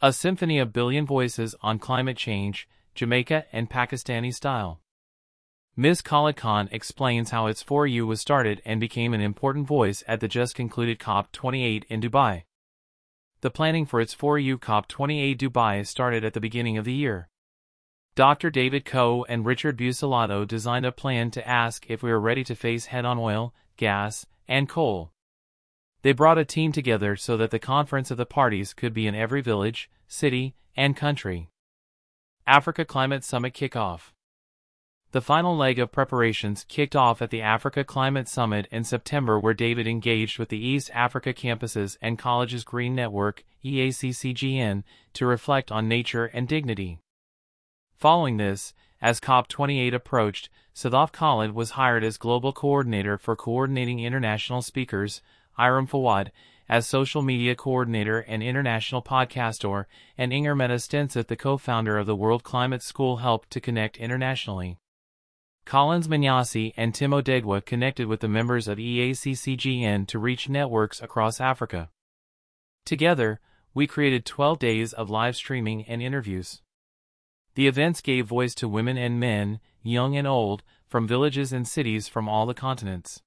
A symphony of billion voices on climate change, Jamaica and Pakistani style. Ms. Khalid Khan explains how its 4U was started and became an important voice at the just concluded COP28 in Dubai. The planning for its 4U COP28 Dubai started at the beginning of the year. Dr. David Coe and Richard Buccellato designed a plan to ask if we are ready to face head-on oil, gas, and coal. They brought a team together so that the conference of the parties could be in every village, city, and country. Africa Climate Summit Kickoff The final leg of preparations kicked off at the Africa Climate Summit in September where David engaged with the East Africa campuses and colleges Green Network, EACCGN, to reflect on nature and dignity. Following this, as COP28 approached, Sadaf Khalid was hired as global coordinator for coordinating international speakers, Iram Fawad, as social media coordinator and international podcaster, and Inger Meta Stenseth, the co-founder of the World Climate School, helped to connect internationally. Collins Manyasi and Tim Odegwa connected with the members of EACCGN to reach networks across Africa. Together, we created 12 days of live streaming and interviews. The events gave voice to women and men, young and old, from villages and cities from all the continents.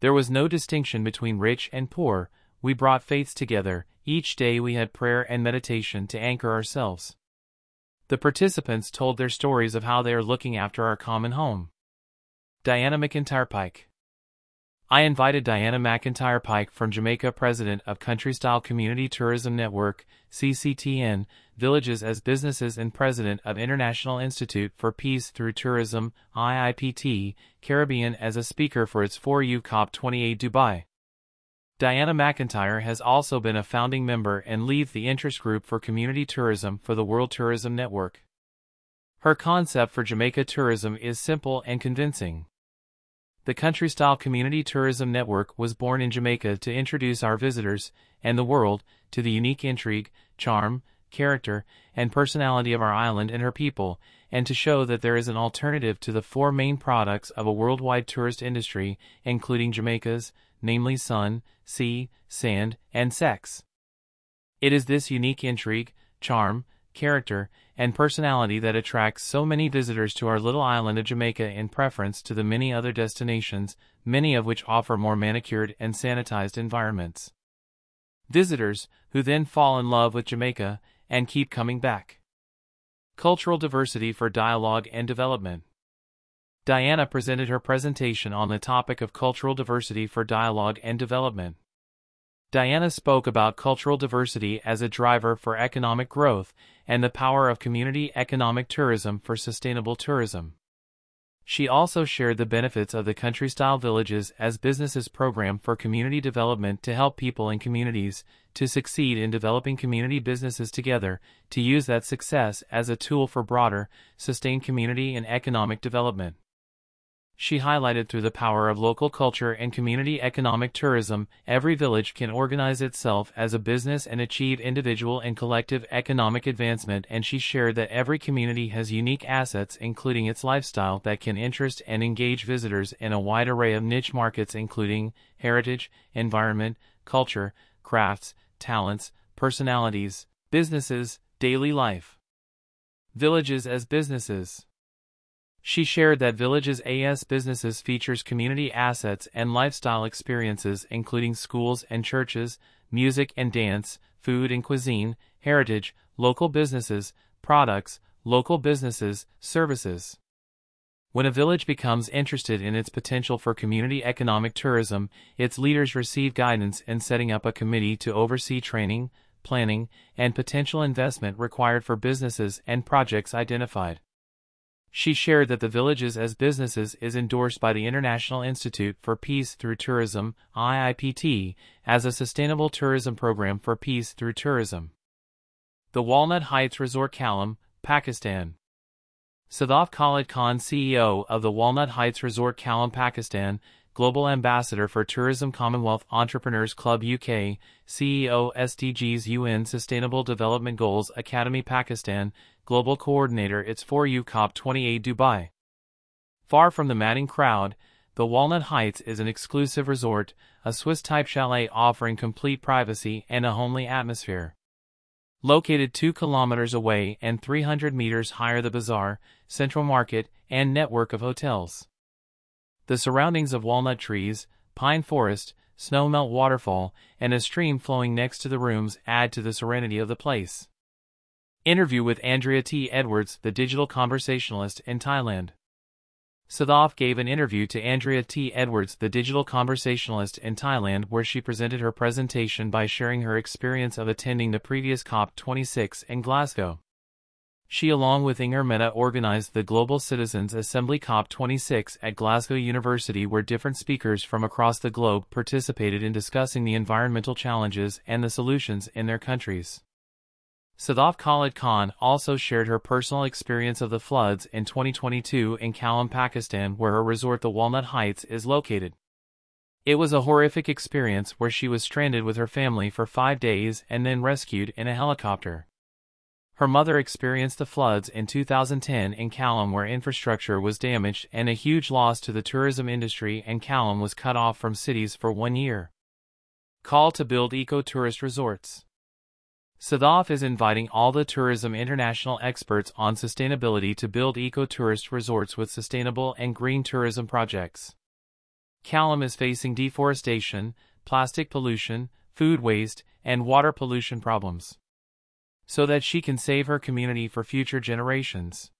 There was no distinction between rich and poor, we brought faiths together, each day we had prayer and meditation to anchor ourselves. The participants told their stories of how they are looking after our common home. Diana McIntyre Pike I invited Diana McIntyre Pike from Jamaica, president of Country Style Community Tourism Network, CCTN, Villages as Businesses and president of International Institute for Peace Through Tourism, IIPT, Caribbean as a speaker for its 4U COP28 Dubai. Diana McIntyre has also been a founding member and lead the interest group for community tourism for the World Tourism Network. Her concept for Jamaica tourism is simple and convincing. The Country Style Community Tourism Network was born in Jamaica to introduce our visitors and the world to the unique intrigue, charm, character, and personality of our island and her people, and to show that there is an alternative to the four main products of a worldwide tourist industry, including Jamaica's, namely sun, sea, sand, and sex. It is this unique intrigue, charm, character, and personality that attracts so many visitors to our little island of Jamaica in preference to the many other destinations, many of which offer more manicured and sanitized environments. Visitors, who then fall in love with Jamaica and keep coming back. Cultural diversity for dialogue and development. Diana presented her presentation on the topic of cultural diversity for dialogue and development. Diana spoke about cultural diversity as a driver for economic growth and the power of community economic tourism for sustainable tourism. She also shared the benefits of the Country Style Villages as businesses program for community development to help people in communities to succeed in developing community businesses together, to use that success as a tool for broader, sustained community and economic development she highlighted through the power of local culture and community economic tourism, every village can organize itself as a business and achieve individual and collective economic advancement and she shared that every community has unique assets including its lifestyle that can interest and engage visitors in a wide array of niche markets including heritage, environment, culture, crafts, talents, personalities, businesses, daily life. Villages as businesses. She shared that Villages AS Businesses features community assets and lifestyle experiences including schools and churches, music and dance, food and cuisine, heritage, local businesses, products, local businesses, services. When a village becomes interested in its potential for community economic tourism, its leaders receive guidance in setting up a committee to oversee training, planning, and potential investment required for businesses and projects identified. She shared that the Villages as Businesses is endorsed by the International Institute for Peace Through Tourism, IIPT, as a sustainable tourism program for peace through tourism. The Walnut Heights Resort Kalam, Pakistan. Sadaf Khalid Khan CEO of the Walnut Heights Resort Kalam, Pakistan, Global Ambassador for Tourism Commonwealth Entrepreneurs Club UK, CEO SDGs UN Sustainable Development Goals Academy Pakistan, Global Coordinator its 4U COP28 Dubai. Far from the madding crowd, the Walnut Heights is an exclusive resort, a Swiss-type chalet offering complete privacy and a homely atmosphere. Located 2 kilometers away and 300 meters higher the bazaar, central market, and network of hotels. The surroundings of walnut trees, pine forest, snowmelt waterfall, and a stream flowing next to the rooms add to the serenity of the place. Interview with Andrea T. Edwards, the digital conversationalist in Thailand. Sadaf gave an interview to Andrea T. Edwards, the digital conversationalist in Thailand, where she presented her presentation by sharing her experience of attending the previous COP26 in Glasgow. She along with Inger Mehta organized the Global Citizens Assembly COP26 at Glasgow University where different speakers from across the globe participated in discussing the environmental challenges and the solutions in their countries. Sadaf Khalid Khan also shared her personal experience of the floods in 2022 in Kalam, Pakistan where her resort the Walnut Heights is located. It was a horrific experience where she was stranded with her family for five days and then rescued in a helicopter. Her mother experienced the floods in 2010 in Kalam where infrastructure was damaged and a huge loss to the tourism industry and Kalam was cut off from cities for one year. Call to build eco-tourist resorts. Sadaf is inviting all the Tourism International experts on sustainability to build eco-tourist resorts with sustainable and green tourism projects. Kalam is facing deforestation, plastic pollution, food waste, and water pollution problems. So that she can save her community for future generations.